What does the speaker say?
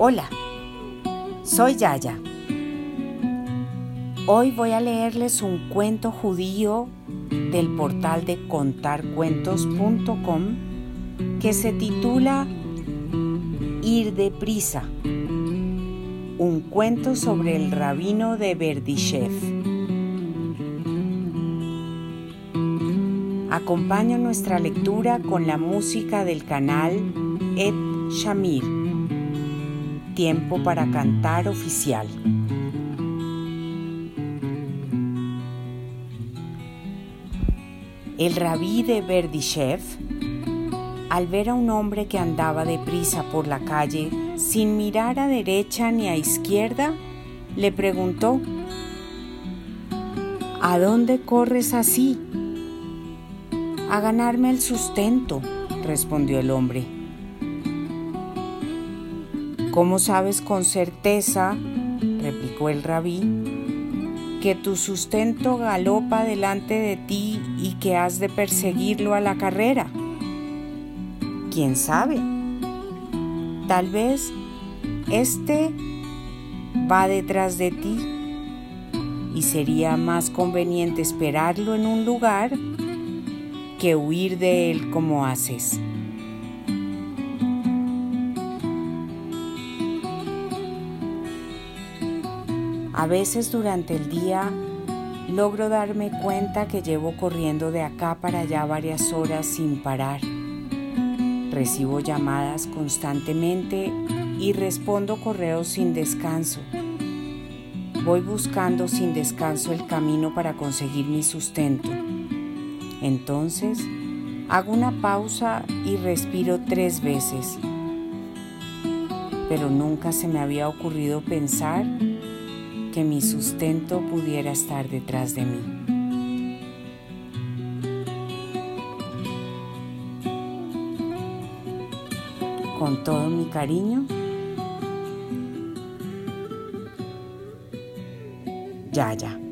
Hola, soy Yaya. Hoy voy a leerles un cuento judío del portal de contarcuentos.com que se titula Ir deprisa, un cuento sobre el rabino de Berdishev. Acompaño nuestra lectura con la música del canal Et Shamir tiempo para cantar oficial. El rabí de Berdishev, al ver a un hombre que andaba deprisa por la calle sin mirar a derecha ni a izquierda, le preguntó, ¿A dónde corres así? A ganarme el sustento, respondió el hombre. ¿Cómo sabes con certeza, replicó el rabí, que tu sustento galopa delante de ti y que has de perseguirlo a la carrera? ¿Quién sabe? Tal vez este va detrás de ti y sería más conveniente esperarlo en un lugar que huir de él como haces. A veces durante el día logro darme cuenta que llevo corriendo de acá para allá varias horas sin parar. Recibo llamadas constantemente y respondo correos sin descanso. Voy buscando sin descanso el camino para conseguir mi sustento. Entonces, hago una pausa y respiro tres veces. Pero nunca se me había ocurrido pensar que mi sustento pudiera estar detrás de mí. Con todo mi cariño, ya, ya.